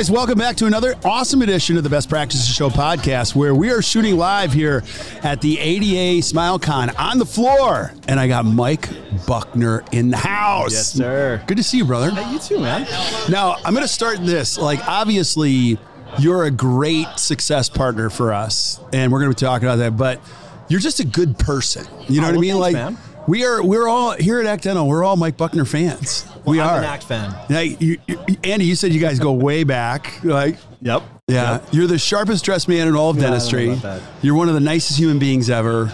Guys, welcome back to another awesome edition of the Best Practices Show podcast, where we are shooting live here at the ADA SmileCon on the floor, and I got Mike Buckner in the house. Yes, sir. Good to see you, brother. Hey, you too, man. Now I'm going to start this. Like, obviously, you're a great success partner for us, and we're going to be talking about that. But you're just a good person. You know Oh, what I mean? thanks, like, man. We are. We're all here at Act Dental. We're all Mike Buckner fans. we I'm are. an Act fan. Now, you, you, Andy, you said you guys go way back. Like, Yep. yeah, Yep. you're the sharpest dressed man in all of I dentistry. You're one of the nicest human beings ever.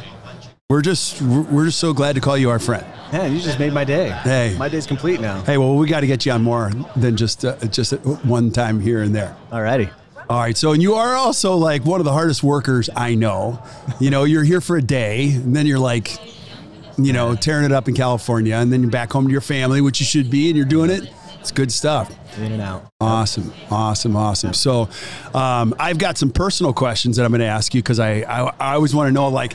We're just we're we're just so glad to call you our friend. Man, you just made my day. Hey. My day's complete now. Hey, well, we got to get you on more than just uh, just one time here and there. Alrighty. All right, so and you are also like one of the hardest workers I know. You know, you're here for a day, and then you're like, you know, tearing it up in California, and then you're back home to your family, which you should be, and you're doing it. It's good stuff. In and out. Awesome, awesome, awesome. So, um, I've got some personal questions that I'm going to ask you because I, I I always want to know like.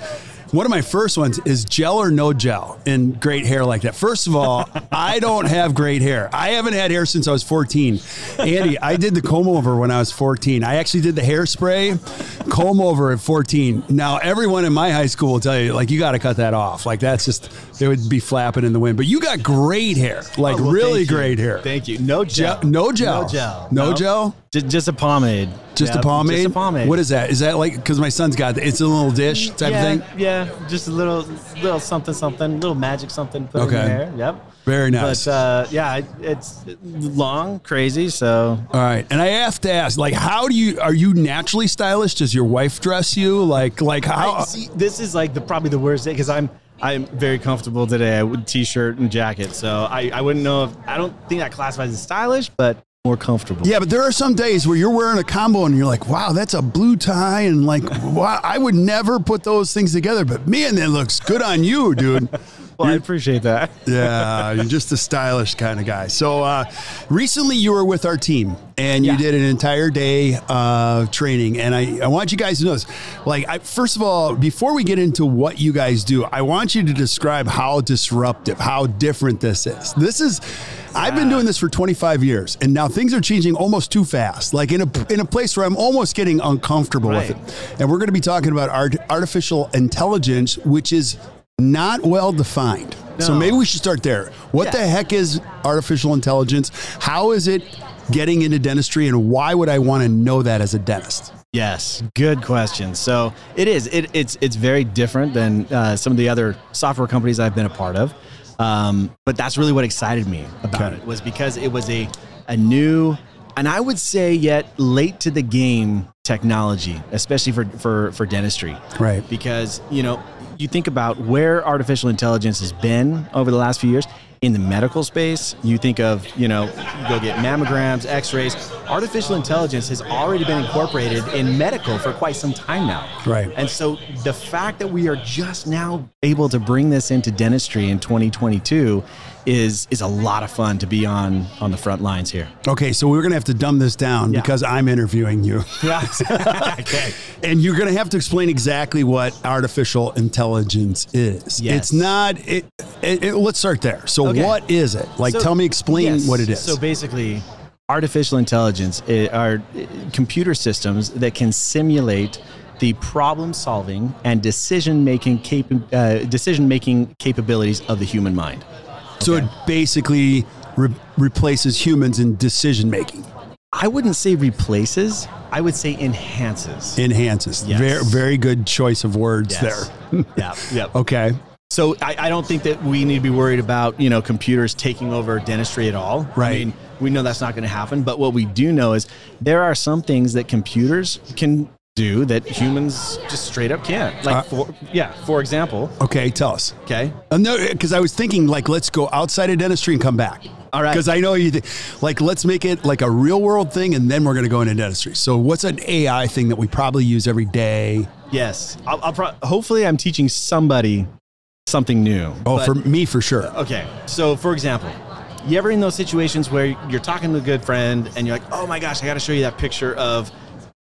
One of my first ones is gel or no gel in great hair like that. First of all, I don't have great hair. I haven't had hair since I was 14. Andy, I did the comb over when I was 14. I actually did the hairspray comb over at 14. Now, everyone in my high school will tell you, like, you got to cut that off. Like, that's just, it would be flapping in the wind. But you got great hair, like, Oh, well, really great hair. Thank you. No gel. Gel- no gel. No gel. No gel? Just, just a pomade. Just Yep, a pomade. Just a pomade. What is that? Is that like because my son's got it's a little dish type yeah, of thing? Yeah, just a little, little something, something, little magic something put Okay. in hair. Yep. Very nice. But uh, yeah, it's long, crazy. So All right, and I have to ask, like, how do you are you naturally stylish? Does your wife dress you like like how? I, see, this is like the probably the worst day because I'm I'm very comfortable today I would t-shirt and jacket. So I, I wouldn't know if I don't think that classifies as stylish, but more comfortable. Yeah, but there are some days where you're wearing a combo and you're like, wow, that's a blue tie. And like, wow, I would never put those things together. But man, that looks good on you, dude. Well, I appreciate that. Yeah, you're just a stylish kind of guy. So uh, recently you were with our team and you Yeah. did an entire day uh, training. And I, I want you guys to know this. Like, I, first of all, before we get into what you guys do, I want you to describe how disruptive, how different this is. This is, I've been doing this for 25 years and now things are changing almost too fast. Like in a, in a place where I'm almost getting uncomfortable with it. And we're going to be talking about art, artificial intelligence, which is not well defined. So maybe we should start there. What Yeah. the heck is artificial intelligence? How is it getting into dentistry, and why would I want to know that as a dentist? Yes, good question. So it is. It, it's it's very different than uh, some of the other software companies I've been a part of. Um, but that's really what excited me about Okay. it was because it was a a new and I would say yet late to the game technology, especially for for for dentistry. Right. Because you know you think about where artificial intelligence has been over the last few years. In the medical space, you think of, you know, you go get mammograms, x rays. Artificial intelligence has already been incorporated in medical for quite some time now. Right. And so the fact that we are just now able to bring this into dentistry in 2022 is is a lot of fun to be on on the front lines here. Okay, so we're gonna have to dumb this down Yeah. because I'm interviewing you. Yeah. okay. And you're going to have to explain exactly what artificial intelligence is. Yes. It's not. It, it, it- Let's start there. So, Okay. what is it? Like, So- tell me, explain yes. what it is. So basically, artificial intelligence are uh, computer systems that can simulate the problem solving and decision making capa- uh, decision making capabilities of the human mind. So it basically re- replaces humans in decision making, I wouldn't say replaces. I would say enhances. enhances. Yes. Very, very good choice of words Yes. there. yeah. Yep. Okay. So I, I don't think that we need to be worried about you know computers taking over dentistry at all. Right. I mean, we know that's not going to happen. But what we do know is there are some things that computers can do that humans just straight up can't. Like Uh, for yeah, for example, Okay. Tell us. okay, Uh, no, because I was thinking like let's go outside of dentistry and come back. All right. Because I know you th- like let's make it like a real world thing, and then we're going to go into dentistry. So what's an AI thing that we probably use every day? yes, I'll, I'll pro- hopefully I'm teaching somebody something new. Oh, But- for me for sure. Okay. So, for example, you ever in those situations where you're talking to a good friend and you're like, oh my gosh, I got to show you that picture of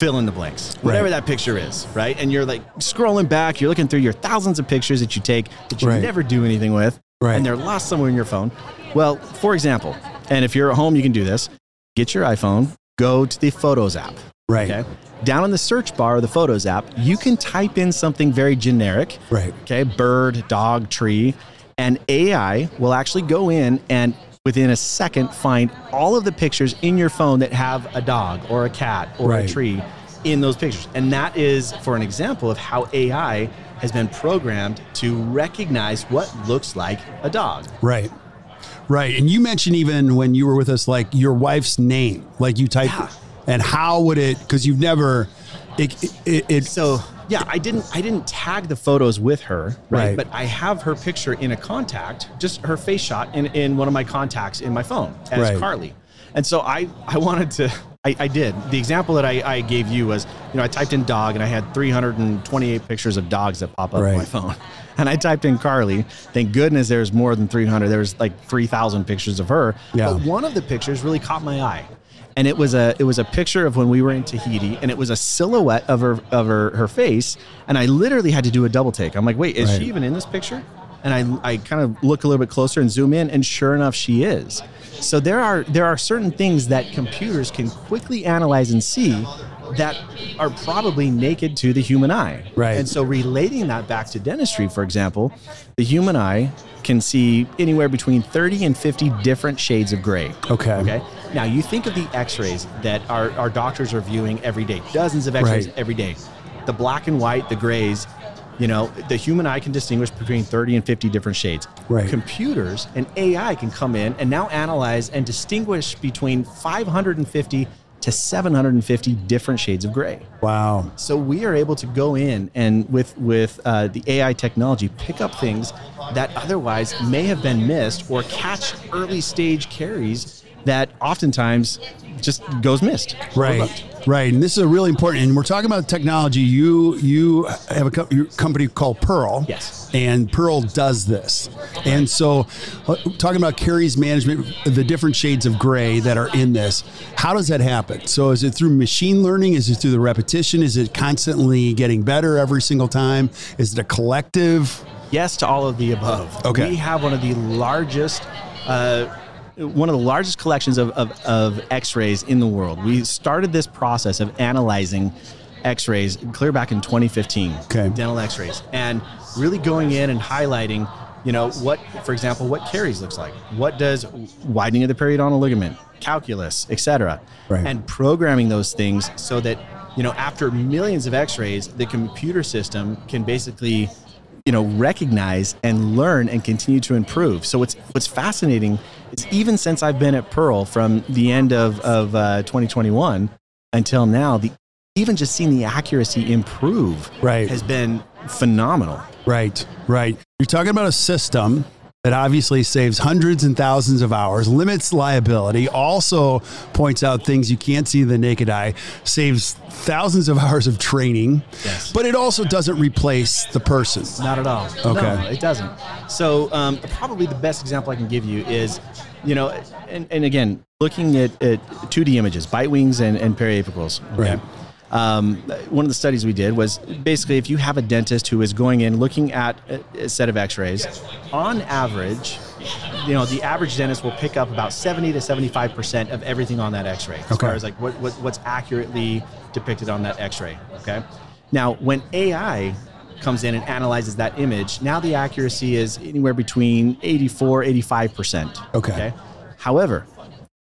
fill in the blanks, whatever Right. that picture is, right? And you're like scrolling back, you're looking through your thousands of pictures that you take that you Right. never do anything with, Right. and they're lost somewhere in your phone. Well, for example, and if you're at home, you can do this get your iPhone, go to the Photos app. Right. Okay. Down in the search bar of the Photos app, you can type in something very generic. Right. Okay. Bird, dog, tree. And AI will actually go in and within a second find all of the pictures in your phone that have a dog or a cat or Right. a tree in those pictures. And that is for an example of how AI has been programmed to recognize what looks like a dog. Right. Right. And you mentioned even when you were with us, like your wife's name, like you typed, Yeah. and how would it? Because you've never, it, it, it, So yeah, I didn't I didn't tag the photos with her, right? Right. But I have her picture in a contact, just her face shot in, in one of my contacts in my phone as Right. Carly. And so I I wanted to I, I did. The example that I, I gave you was, you know, I typed in dog and I had 328 pictures of dogs that pop up on my Right. phone. And I typed in Carly. Thank goodness there's more than 300. There's like 3,000 pictures of her. Yeah. But one of the pictures really caught my eye. And it was a it was a picture of when we were in Tahiti, and it was a silhouette of her of her her face, and I literally had to do a double take. I'm like, wait, is Right. she even in this picture? And I I kind of look a little bit closer and zoom in, and sure enough, she is. So there are there are certain things that computers can quickly analyze and see that are probably naked to the human eye. Right. And so relating that back to dentistry, for example, the human eye can see anywhere between 30 and 50 different shades of gray. Okay. Okay. Now you think of the x-rays that our, our doctors are viewing every day, dozens of x-rays Right. every day. The black and white, the grays, you know, the human eye can distinguish between 30 and 50 different shades. Right. Computers and AI can come in and now analyze and distinguish between 550 to 750 different shades of gray. wow. So we are able to go in and with with uh, the AI technology pick up things that otherwise may have been missed or catch early stage caries that oftentimes just goes missed. Right. Right. And this is a really important. And we're talking about technology. You you have a co- your company called Pearl. Yes. And Pearl does this. And so, uh, talking about caries management, the different shades of gray that are in this, how does that happen? So, is it through machine learning? Is it through the repetition? Is it constantly getting better every single time? Is it a collective? Yes to all of the above. Okay. We have one of the largest. Uh, one of the largest collections of, of, of x-rays in the world. We started this process of analyzing x-rays clear back in 2015. Okay. Dental x-rays. And really going in and highlighting, you know, what, for example, what caries looks like. What does widening of the periodontal ligament, calculus, etc. Right. And programming those things so that, you know, after millions of x-rays, the computer system can basically you know recognize and learn and continue to improve so what's what's fascinating is even since i've been at pearl from the end of, of uh, 2021 until now the even just seeing the accuracy improve Right. has been phenomenal Right. Right. You're talking about a system that obviously saves hundreds and thousands of hours, limits liability, also points out things you can't see the naked eye, saves thousands of hours of training, Yes. but it also doesn't replace the person. Not at all. Okay. No, it doesn't. So um, probably the best example I can give you is, you know, and, and again, looking at, at 2D images, bite wings and, and periapicals. Right. Um, one of the studies we did was basically if you have a dentist who is going in looking at a, set of x-rays, on average, you know, the average dentist will pick up about 70 to 75% of everything on that x-ray as Okay. far as like what, what, what's accurately depicted on that x-ray, okay? Now, when AI comes in and analyzes that image, now the accuracy is anywhere between 84, 85%. Okay. However,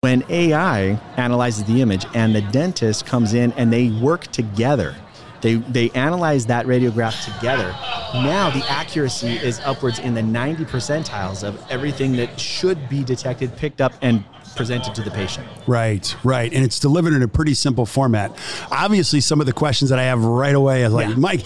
when AI analyzes the image and the dentist comes in and they work together, they, they analyze that radiograph together. Now the accuracy is upwards in the 90 percentiles of everything that should be detected, picked up, and presented to the patient. Right, right. And it's delivered in a pretty simple format. Obviously, some of the questions that I have right away is like, Yeah. Mike,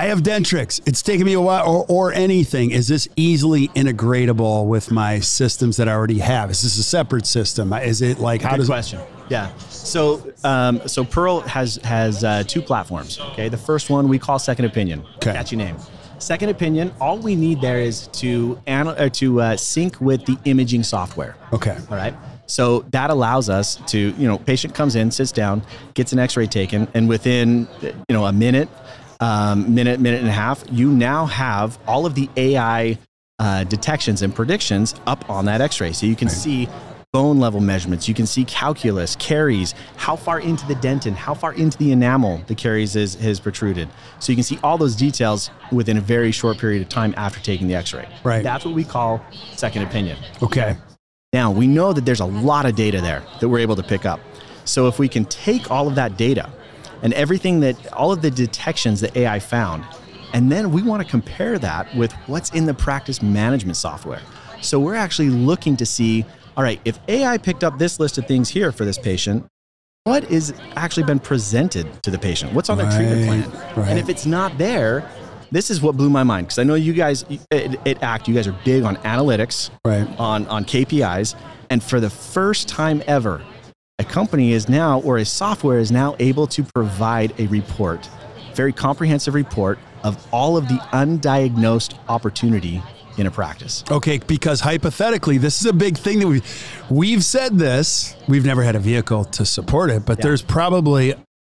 I have Dentrix. It's taken me a while, or, or anything. Is this easily integratable with my systems that I already have? Is this a separate system? Is it like, how Good does question. Yeah. So, um, so Pearl has has uh, two platforms. Okay. The first one we call Second Opinion. Okay. Catchy name. Second Opinion. All we need there is to anal- or to uh, sync with the imaging software. Okay. All right. So that allows us to, you know, patient comes in, sits down, gets an X-ray taken, and within, you know, a minute, um, minute, minute and a half, you now have all of the AI uh, detections and predictions up on that X-ray. So you can see bone level measurements, you can see calculus, caries, how far into the dentin, how far into the enamel the caries is has protruded. So you can see all those details within a very short period of time after taking the X-ray. Right. That's what we call second opinion. Okay. Now, we know that there's a lot of data there that we're able to pick up. So, if we can take all of that data and everything that, all of the detections that AI found, and then we want to compare that with what's in the practice management software. So, we're actually looking to see all right, if AI picked up this list of things here for this patient, what is actually been presented to the patient? What's on their treatment plan? right. And if it's not there, this is what blew my mind because I know you guys at, at ACT, you guys are big on analytics, Right. on on KPIs, and for the first time ever, a company is now or a software is now able to provide a report, very comprehensive report of all of the undiagnosed opportunity in a practice. Okay, because hypothetically, this is a big thing that we we've said this. We've never had a vehicle to support it, but Yeah. there's probably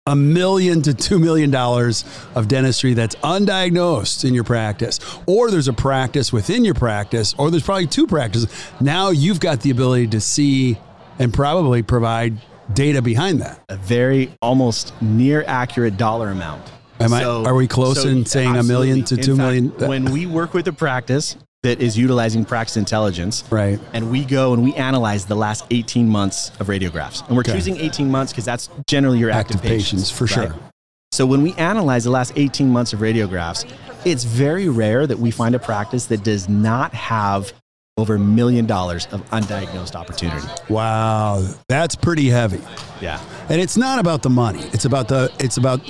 a million to two million dollars of dentistry that's undiagnosed in your practice, or there's a practice within your practice, or there's probably two practices. Now you've got the ability to see and probably provide data behind that. a very almost near accurate dollar amount. Am I- are we close in saying a million to absolutely. two In million? when we work with a practice that is utilizing practice intelligence, Right. and we go and we analyze the last 18 months of radiographs, and we're Okay. choosing 18 months because that's generally your active, Active patients, for sure. So when we analyze the last 18 months of radiographs, it's very rare that we find a practice that does not have over a million dollars of undiagnosed opportunity. Wow, that's pretty heavy. Yeah. And it's not about the money. It's about the it's about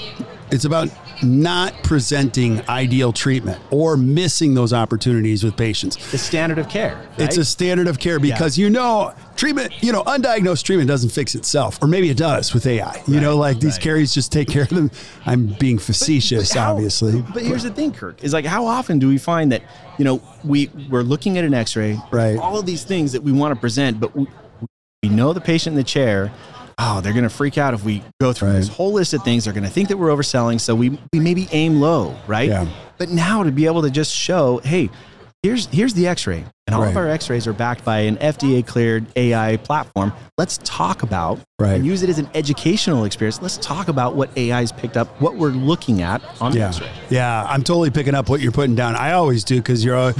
it's about not presenting ideal treatment or missing those opportunities with patients. The standard of care. It's a standard of care because you know treatment, you know, undiagnosed treatment doesn't fix itself, or maybe it does with AI. You know, like these right. caries just take care of them. I'm being facetious, how- obviously. But here's the thing, Kirk, is like how often do we find that, you know, we we're looking at an X-ray, Right. all of these things that we want to present, but we, we know the patient in the chair. Oh, they're going to freak out if we go through this whole list of things. They're going to think that we're overselling, so we we maybe aim low, right? Yeah. But now to be able to just show, hey, here's here's the X-ray, and all of our X-rays are backed by an FDA-cleared AI platform. Let's talk about Right. and use it as an educational experience. Let's talk about what AI's picked up, what we're looking at on the Yeah, X-ray. yeah, I'm totally picking up what you're putting down. I always do because you're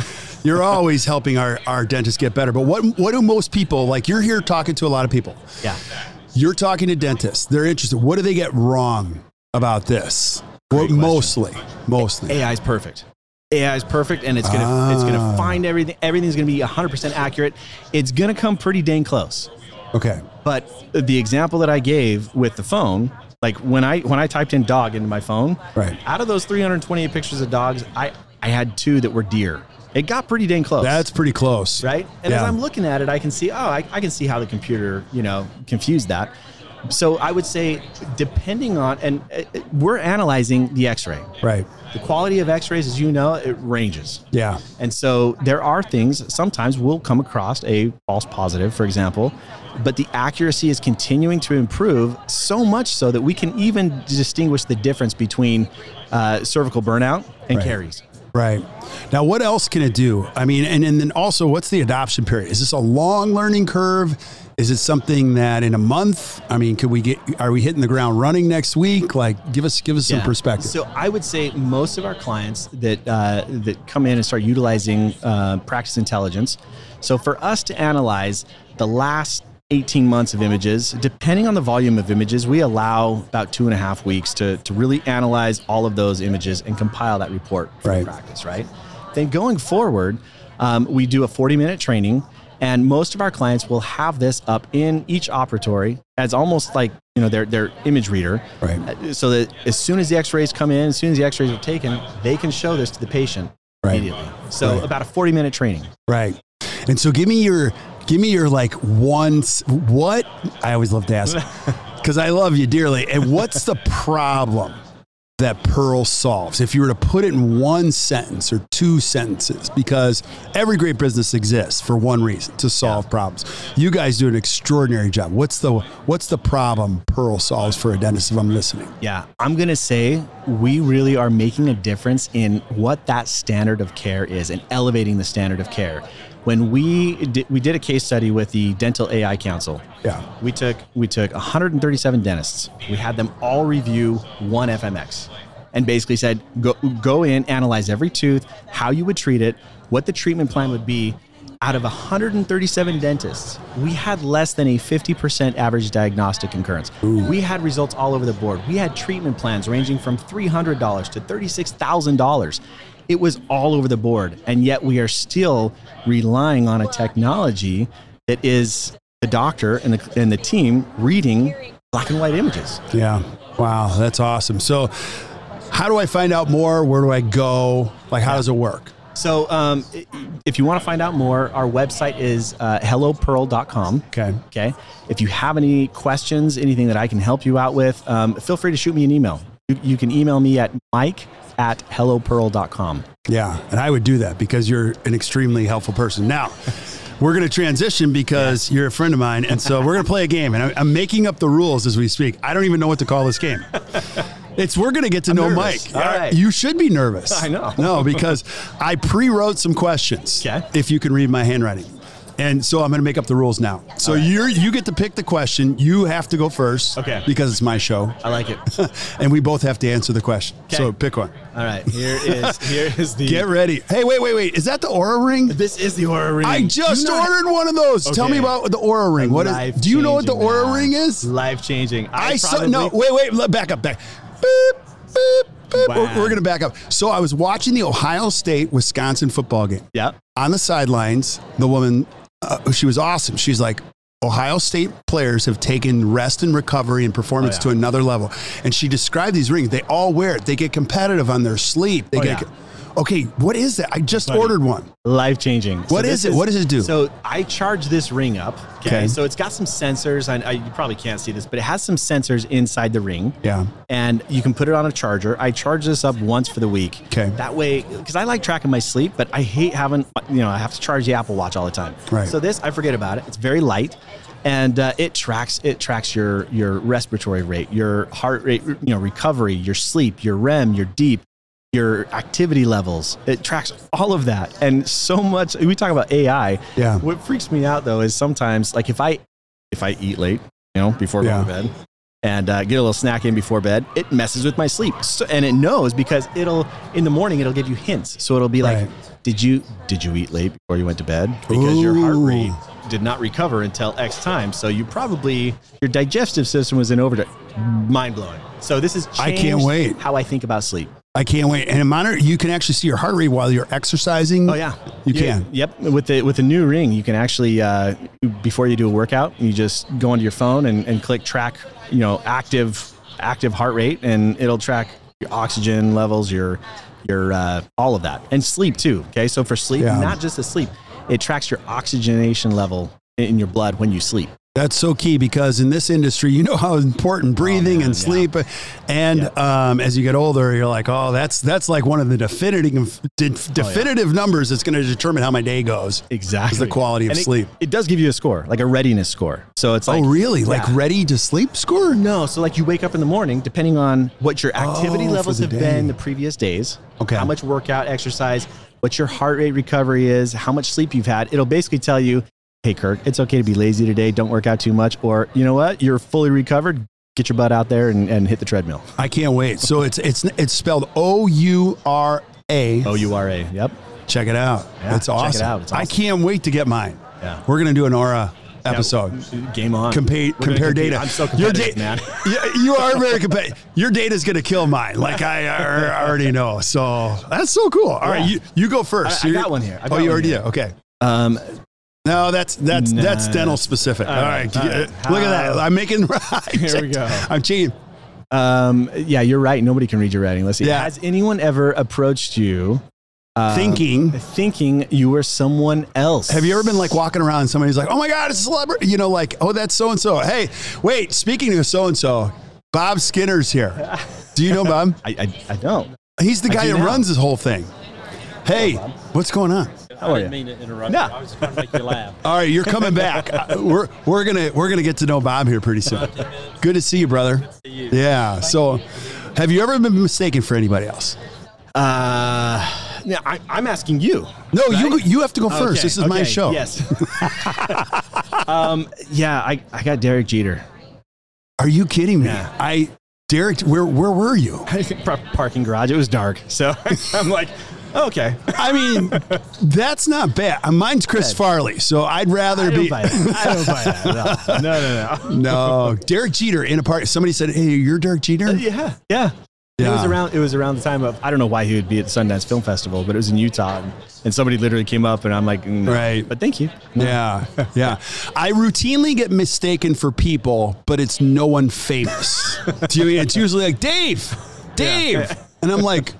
you're always helping our, our dentists get better. But what what do most people like? You're here talking to a lot of people. Yeah. You're talking to dentists. They're interested. What do they get wrong about this? Well, mostly, mostly. AI is perfect. AI is perfect, and it's gonna it's Ah. gonna find everything. Everything's gonna be 100 percent accurate. It's gonna come pretty dang close. Okay. But the example that I gave with the phone, like when I when I typed in dog into my phone, Right. Out of those 328 pictures of dogs, I I had two that were deer. It got pretty dang close. That's pretty close. right. And as I'm looking at it, I can see, oh, I, I can see how the computer, you know, confused that. So I would say, depending on, and uh, uh, we're analyzing the X-ray. Right. The quality of X-rays, as you know, it ranges. Yeah. And so there are things, sometimes we'll come across a false positive, for example, but the accuracy is continuing to improve so much so that we can even distinguish the difference between uh, cervical burnout and Right. caries. Right. Now, what else can it do? I mean, and, and then also, what's the adoption period? Is this a long learning curve? Is it something that in a month? I mean, could we get? Are we hitting the ground running next week? Like, give us give us some perspective. So I would say most of our clients that uh, that come in and start utilizing uh, practice intelligence. So for us to analyze the last 18 months of images, depending on the volume of images, we allow about two and a half weeks to, to really analyze all of those images and compile that report for Right. the practice, right? Then going forward, um, we do a 40 minute training. And most of our clients will have this up in each operatory as almost like you know their their image reader, Right. uh, so that as soon as the x-rays come in as soon as the x-rays are taken they can show this to the patient Right. immediately so Right. about a 40 minute training Right. And so give me your give me your like once what I always love to ask because I love you dearly. And what's the problem that Pearl solves? If you were to put it in one sentence or two sentences, because every great business exists for one reason to solve problems. You guys do an extraordinary job. What's the what's the problem Pearl solves for a dentist if I'm listening? yeah i'm to say we really are making a difference in what that standard of care is and elevating the standard of care when we did, we did a case study with the dental ai council Yeah. we took we took 137 dentists. We had them all review one FMX, and basically said go go in, analyze every tooth, how you would treat it, what the treatment plan would be. Out of 137 dentists, we had less than a 50% average diagnostic concurrence. We had results all over the board. We had treatment plans ranging from $300 to $36,000. It was all over the board, and yet we are still relying on a technology that is the doctor and the, and the team reading black and white images. Yeah. Wow, that's awesome. So how do I find out more? Where do I go? Like how does it work? So, um, if you want to find out more, our website is uh, hellopearl.com. Okay. Okay. If you have any questions, anything that I can help you out with, um, feel free to shoot me an email. You, you can email me at mike at hellopearl.com. Yeah, and I would do that because you're an extremely helpful person. Now, we're going to transition because you're a friend of mine, and so we're going to play a game. And I- I'm making up the rules as we speak. I don't even know what to call this game. It's we're going to get to know nervous. Mike. All right. You should be nervous. I know. No, because I pre-wrote some questions. Okay. If you can read my handwriting. And so I'm going to make up the rules now. So you're you get to pick the question. You have to go first. Okay. Because it's my show, I like it. and we both have to answer the question. So pick one. All right. Here is here is the. Get ready. Hey, wait, wait, wait. Is that the Oura ring? This is the Oura ring. I just not- ordered one of those. Tell me about the Oura ring. What is? Do you know what the Oura man. ring is? Life changing. I saw. No, wait, wait. let- Back up. Back. Wow. We're, we're gonna back up. So I was watching the Ohio State Wisconsin football game. Yep. On the sidelines, the woman, uh, she was awesome. She's like. Ohio State players have taken rest and recovery and performance Oh, yeah. to another level. And she described these rings. They all wear it. They get competitive on their sleep. They Oh, get. yeah. Okay, what is that? I just Buddy. ordered one. Life changing. What is it? What does it do? So I charge this ring up. Okay. Okay. So it's got some sensors. I, I, you probably can't see this, but it has some sensors inside the ring. Yeah. And you can put it on a charger. I charge this up once for the week. Okay. That way, because I like tracking my sleep, but I hate having, you know, I have to charge the Apple Watch all the time. Right. So this, I forget about it. It's very light. And uh, it tracks it tracks your your respiratory rate, your heart rate, you know, recovery, your sleep, your REM, your deep, your activity levels. It tracks all of that. And so much we talk about AI. Yeah. What freaks me out though is sometimes like if I if I eat late, you know, before going to bed and uh, get a little snack in before bed, it messes with my sleep. So, and it knows because it'll in the morning it'll give you hints. So it'll be like, Right. did you did you eat late before you went to bed? Because your heart rate did not recover until X time. So you probably your digestive system was in overdrive. Mind blowing. So this is I can't wait. how I think about sleep. I can't wait. And a monitor, you can actually see your heart rate while you're exercising. Oh yeah, You can. Yep. With the with the new ring, you can actually uh, before you do a workout, you just go onto your phone and, and click track, you know, active active heart rate, and it'll track your oxygen levels, your your uh, all of that, and sleep too. Okay, so for sleep, Yeah. not just the sleep, it tracks your oxygenation level in your blood when you sleep. That's so key because in this industry, you know how important breathing Oh, man, and yeah. sleep, and um, as you get older, you're like, oh, that's that's like one of the definitive de- definitive numbers that's going to determine how my day goes. Exactly, Is the quality of And sleep. It, does give you a score, like a readiness score. So it's like, oh, really? Like ready to sleep score? No, so like you wake up in the morning, depending on what your activity Oh, levels have day. been the previous days. Okay. How much workout, exercise, what your heart rate recovery is, how much sleep you've had. It'll basically tell you, hey, Kirk, it's okay to be lazy today. Don't work out too much. Or, you know what? You're fully recovered. Get your butt out there and, and hit the treadmill. I can't wait. So it's it's it's spelled O U R A. O U R A. Yep. Check it out. Yeah, That's check it awesome. out. It's I can't wait to get mine. Yeah. We're gonna do an Oura episode. Game on. Compare, compare data. I'm so Your competitive, da- man. Yeah, you are very competitive. Your data's going to kill mine, like I already know. So that's so cool. All right, Yeah. you, you go first. I- I got one here. I oh, you already did. Okay. Um, No, that's that's that's dental specific. All right, right, all right. look at that. I'm making. Rides. Here we go. I'm changing. um, yeah, you're right. Nobody can read your writing. Let's see. Yeah. Has anyone ever approached you uh, Thinking. thinking you were someone else? Have you ever been like walking around and somebody's like, "Oh my God, it's a celebrity," you know, like, "Oh, that's so and so." Hey, wait. Speaking of so and so, Bob Skinner's here. Do you know Bob? I, I, I don't. He's the guy that now. runs this whole thing. Hey, what's going on? How I you? didn't mean to interrupt No. you. I was trying to make you laugh. All right, you're coming back. Uh, we're we're gonna we're gonna get to know Bob here pretty soon. Good to see you, brother. see you. Yeah. So, have you ever been mistaken for anybody else? Uh, yeah, I, I'm asking you. No, you Right? you have to go first. Okay, This is my show. Yes. um, yeah, I, I got Derek Jeter. Are you kidding me? Yeah. I Derek, where where were you? Par- Parking garage. It was dark, so I'm like, okay. I mean, that's not bad. Uh, Mine's Chris Farley, so I'd rather I don't be. buy that. I don't buy that. No, no, no. no. no, Derek Jeter in a park. Somebody said, "Hey, you're Derek Jeter." Yeah, yeah. It was Yeah. around. It was around the time of I don't know why he would be at the Sundance Film Festival, but it was in Utah, and, and somebody literally came up, and I'm like, mm, Right. But thank you. No. Yeah, yeah. I routinely get mistaken for people, but it's no one famous. Do you mean it's usually like Dave, Dave, and I'm like,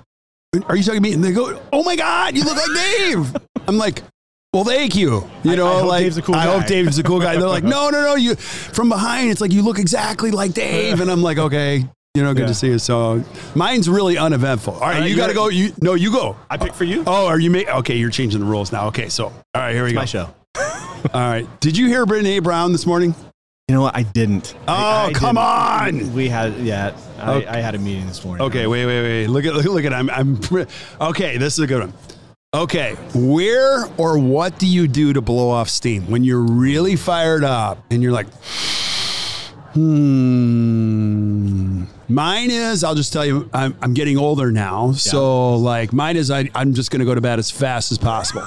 "Are you talking to me?" And they go, "Oh my God, you look like Dave." I'm like. Well, thank you. You know, I hope like cool I guy." hope Dave's a cool guy. They're like, no, no, no. You from behind, it's like you look exactly like Dave, and I'm like, okay, you know, good Yeah. to see you. So mine's really uneventful. All right, right, you got to go. You no, you go. I picked for you. Oh, are you ma- okay? You're changing the rules now. Okay, so all right, here we go. My show. All right. Did you hear Brittany Brown this morning? You know what? I didn't. Oh, I- I come didn't. on. We had yeah. I, Okay. I had a meeting this morning. Okay, wait, wait, wait. Look at look, look at I'm I'm Okay, this is a good one. Okay, where or what do you do to blow off steam when you're really fired up and you're like Hmm. Mine is, I'll just tell you, I'm, I'm getting older now. So, like, mine is, I, I'm just going to go to bed as fast as possible.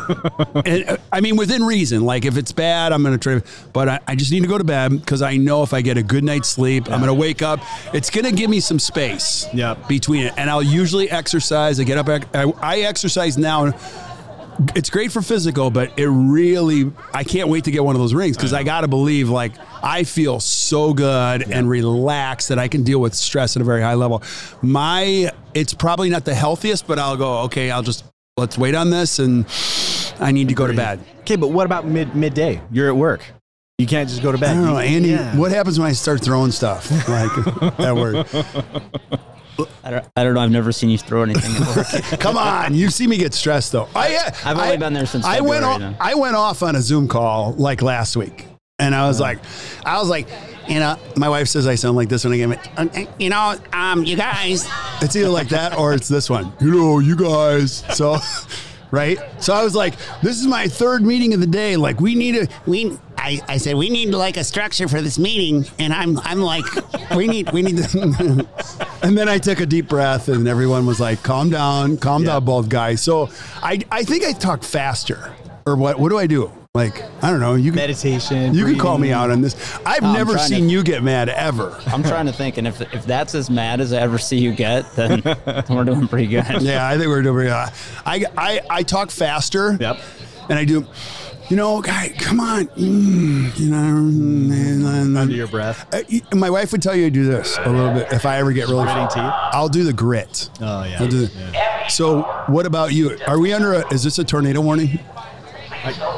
and uh, I mean, within reason. Like, if it's bad, I'm going to try, but I, I just need to go to bed because I know if I get a good night's sleep, I'm going to wake up. It's going to give me some space Yep. between it. And I'll usually exercise. I get up, I, I exercise now. It's great for physical, but it really, I can't wait to get one of those rings because I, got to believe, like, I feel so good and relaxed that I can deal with stress at a very high level. My, it's probably not the healthiest, but I'll go, okay, I'll just, let's wait on this and I need to go to bed. Okay, but what about mid midday? You're at work. You can't just go to bed. I don't know, Andy, yeah. what happens when I start throwing stuff? Like that word. I don't, I don't know. I've never seen you throw anything. Come on, you see me get stressed though. I, uh, I've only been there since I went. Off. I went off on a Zoom call like last week, and I was like, I was like, you know, my wife says I sound like this when I get it. "Uh, You know, um, you guys. It's either like that or it's this one. You know, you guys. So. Right, so I was like, "This is my third meeting of the day. Like, we need a we." I, I said we need like a structure for this meeting, and I'm I'm like, we need we need. and then I took a deep breath, and everyone was like, "Calm down, calm Yeah. down, both guys." So I I think I talk faster, or what? What do I do? Like I don't know. You can meditation. you can call me out on this. I've I'm never seen to- you get mad ever. I'm trying to think, and if if that's as mad as I ever see you get, then we're doing pretty good. Yeah, I think we're doing. Uh, I I I talk faster. Yep. And I do. You know, guy, come on. Mm, you know, Under your breath. Uh, y- my wife would tell you to do this a little bit if I ever get really Gritting teeth? I'll do the grit. Oh yeah. I'll do the, yeah. So, what about you? Are we under a? Is this a tornado warning?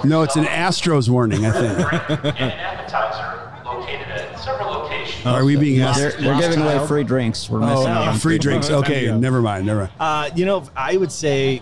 No, it's an Astros warning. I think. and an appetizer located at several locations. Are we being asked? They're, they're giving away free drinks. We're missing Oh, out. free drinks. Okay, never mind. Never mind. Uh, you know, I would say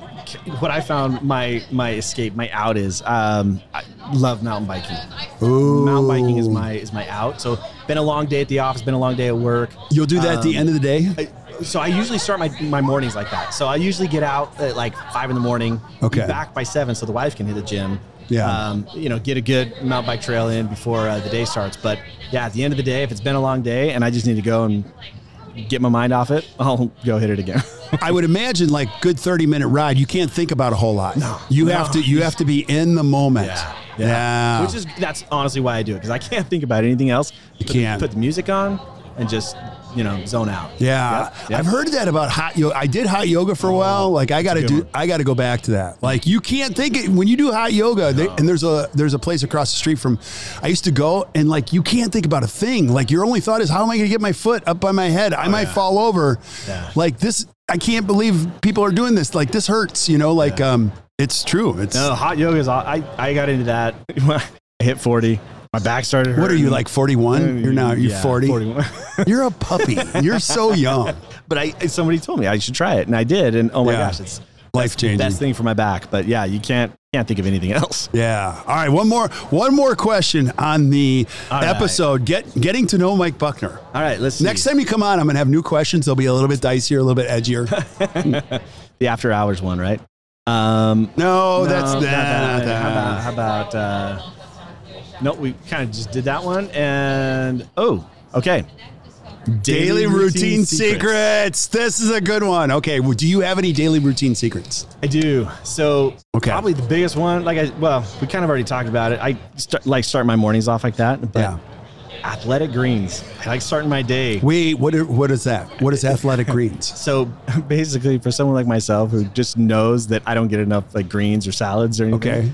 what I found my my escape, my out is um, I love mountain biking. Ooh. Mountain biking is my is my out. So been a long day at the office, been a long day at work. You'll do that at the Um, end of the day. I- so I usually start my, my mornings like that. So I usually get out at like five in the morning. Okay. Be back by seven, so the wife can hit the gym. Yeah. Um, you know, get a good mountain bike trail in before uh, the day starts. But yeah, at the end of the day, if it's been a long day and I just need to go and get my mind off it, I'll go hit it again. I would imagine like good 30 minute ride. You can't think about a whole lot. No. You have to you have to be in the moment. Yeah. Which is that's honestly why I do it because I can't think about anything else. You Put can't. put the music on and just you know zone out. Yeah, Yep, yep. I've heard that about hot yoga. I did hot yoga for a while. Like I got to do, one. I got to go back to that. Like you can't think it when you do hot yoga. They, and there's a there's a place across the street from. I used to go and like you can't think about a thing. Like your only thought is how am I going to get my foot up by my head? I might fall over. Oh, Yeah. Like this, I can't believe people are doing this. Like this hurts. You know, like um, it's true. It's No, hot yoga is. I I got into that. when I hit forty. My back started. Hurting. What are you like 41? You're now you're Yeah, 40. 41. You're a puppy. You're so young. but I somebody told me I should try it, and I did. And oh my Yeah. gosh, it's Life changing. best thing for my back. But yeah, you can't can't think of anything else. Yeah. All right. One more. One more question on the All right. episode. Get getting to know Mike Buckner. All right, let's see. Next time you come on, I'm gonna have new questions. They'll be a little bit dicier, a little bit edgier. the after hours one, right? Um, No, that's nah, not that. nah. How about how about? Uh, no, we kind of just did that one, and oh, okay. daily routine, secrets. This is a good one. Okay. Well, do you have any daily routine secrets? I do. So Okay. probably the biggest one, like I well, we kind of already talked about it. I start, like start my mornings off like that. But Yeah. athletic greens. I like starting my day. Wait. What? are- What is that? What is athletic greens? So basically, for someone like myself who just knows that I don't get enough like greens or salads or anything, Okay.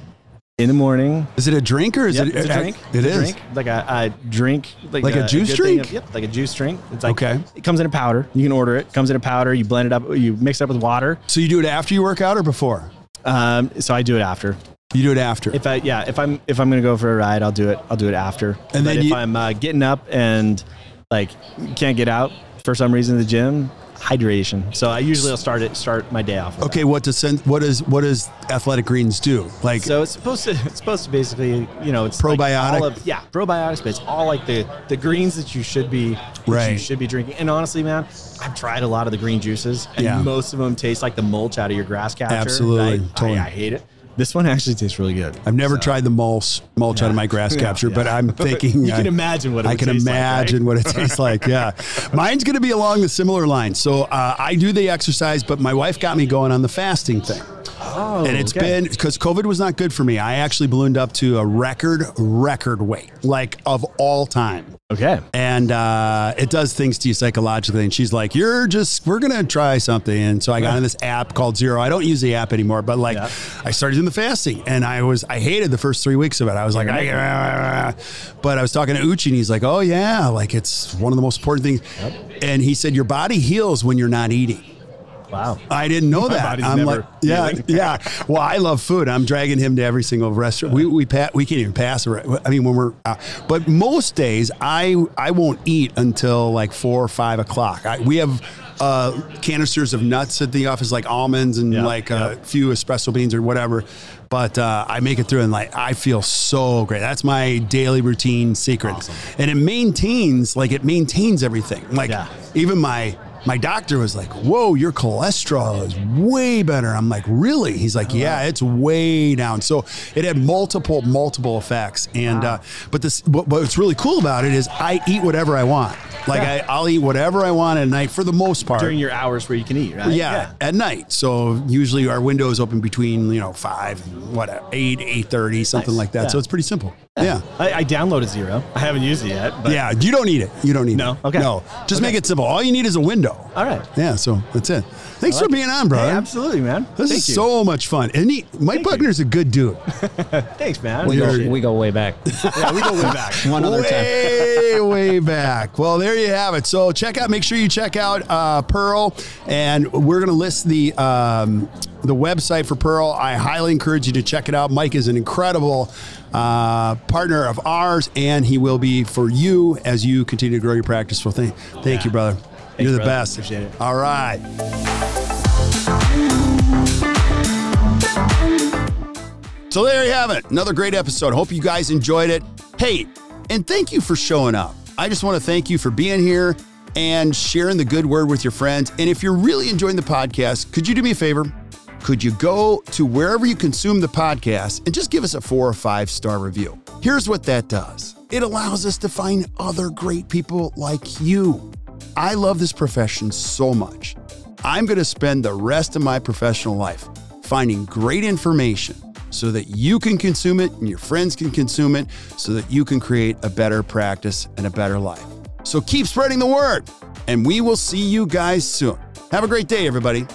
In the morning. Is it a drink or is Yep, it? it's a drink. It It's a is. drink, like a, a drink, like, Like a juice good drink? of- yep, like a juice drink. It's like Okay. It comes in a powder. You can order it. Comes in a powder. You blend it up. You mix it up with water. So you do it after you work out or before? Um, so I do it after. You do it after. If I yeah, if I'm if I'm gonna go for a ride, I'll do it. I'll do it after. And but then if you- I'm uh, getting up and like can't get out for some reason the gym, hydration. So I usually will start it start my day off. With okay. What does what does what does athletic greens do? Like. So it's supposed to it's supposed to basically you know it's Probiotic? Like all of, yeah, probiotics, but it's all like the the greens that you should be that You should be drinking. And honestly, man, I've tried a lot of the green juices, and Yeah. most of them taste like the mulch out of your grass catcher. Absolutely. I, Totally. I, I hate it. This one actually tastes really good. I've never So- tried the mulch mulch out of my grass Yeah, capture, but. I'm thinking You can I- imagine what it I can taste like, right? imagine what it tastes like. Yeah, mine's going to be along the similar lines. So uh, I do the exercise, but my wife got me going on the fasting thing. Oh, and it's okay. been because COVID was not good for me. I actually ballooned up to a record record weight, like of all time. okay. And uh, it does things to you psychologically. And she's like, "You're just, we're gonna try something." And so I got on this app called Zero. I don't use the app anymore, but like, Yeah. I started doing the fasting, and I was, I hated the first three weeks of it. I was like, I, but I was talking to Uchi, and he's like, "Oh yeah, like it's one of the most important things." And he said, "Your body heals when you're not eating." Wow. I didn't know that. I'm like, yeah, healing. yeah. Well, I love food. I'm dragging him to every single restaurant. We we pa- we can't even pass. a re- I mean, when we're, uh, but most days I I won't eat until like four or five o'clock. I, we have uh, canisters of nuts at the office, like almonds and Yeah, like a few espresso beans or whatever. But uh, I make it through and like I feel so great. That's my daily routine secret, and it maintains like it maintains everything. Like Yeah. even my my doctor was like, "Whoa, your cholesterol is way better." I'm like, "Really?" He's like, "Yeah, it's way down." So it had multiple multiple effects, and uh, but this what, what's really cool about it is I eat whatever I want. Like Yeah. I, I'll eat whatever I want at night for the most part. During your hours where you can eat, right? yeah, at night. So usually our window is open between you know five and what eight eight thirty something Nice. like that. So it's pretty simple. Yeah. I, I downloaded Zero. I haven't used it yet. But Yeah, you don't need it. You don't need No? it. Okay. No, just make it simple. All you need is a window. All right. Yeah, so that's it. Thanks for being on, brother. Hey, absolutely, man. This Thank is you. so much fun. And he, Mike Thank you. Buckner's a good dude. Thanks, man. We go, we go way back. yeah, we go way back. One other time. way, way back. Well, there you have it. So check out. Make sure you check out uh, Pearl, and we're going to list the um, the website for Pearl. I highly encourage you to check it out. Mike is an incredible uh, partner of ours, and he will be for you as you continue to grow your practice. Well, thank, thank Yeah. you, brother. Thanks, You're the brother. best. Appreciate it. All right. So there you have it. Another great episode. Hope you guys enjoyed it. Hey, and thank you for showing up. I just want to thank you for being here and sharing the good word with your friends. And if you're really enjoying the podcast, could you do me a favor? Could you go to wherever you consume the podcast and just give us a four or five star review? Here's what that does it allows us to find other great people like you. I love this profession so much. I'm going to spend the rest of my professional life finding great information so that you can consume it and your friends can consume it so that you can create a better practice and a better life. So keep spreading the word, and we will see you guys soon. Have a great day, everybody.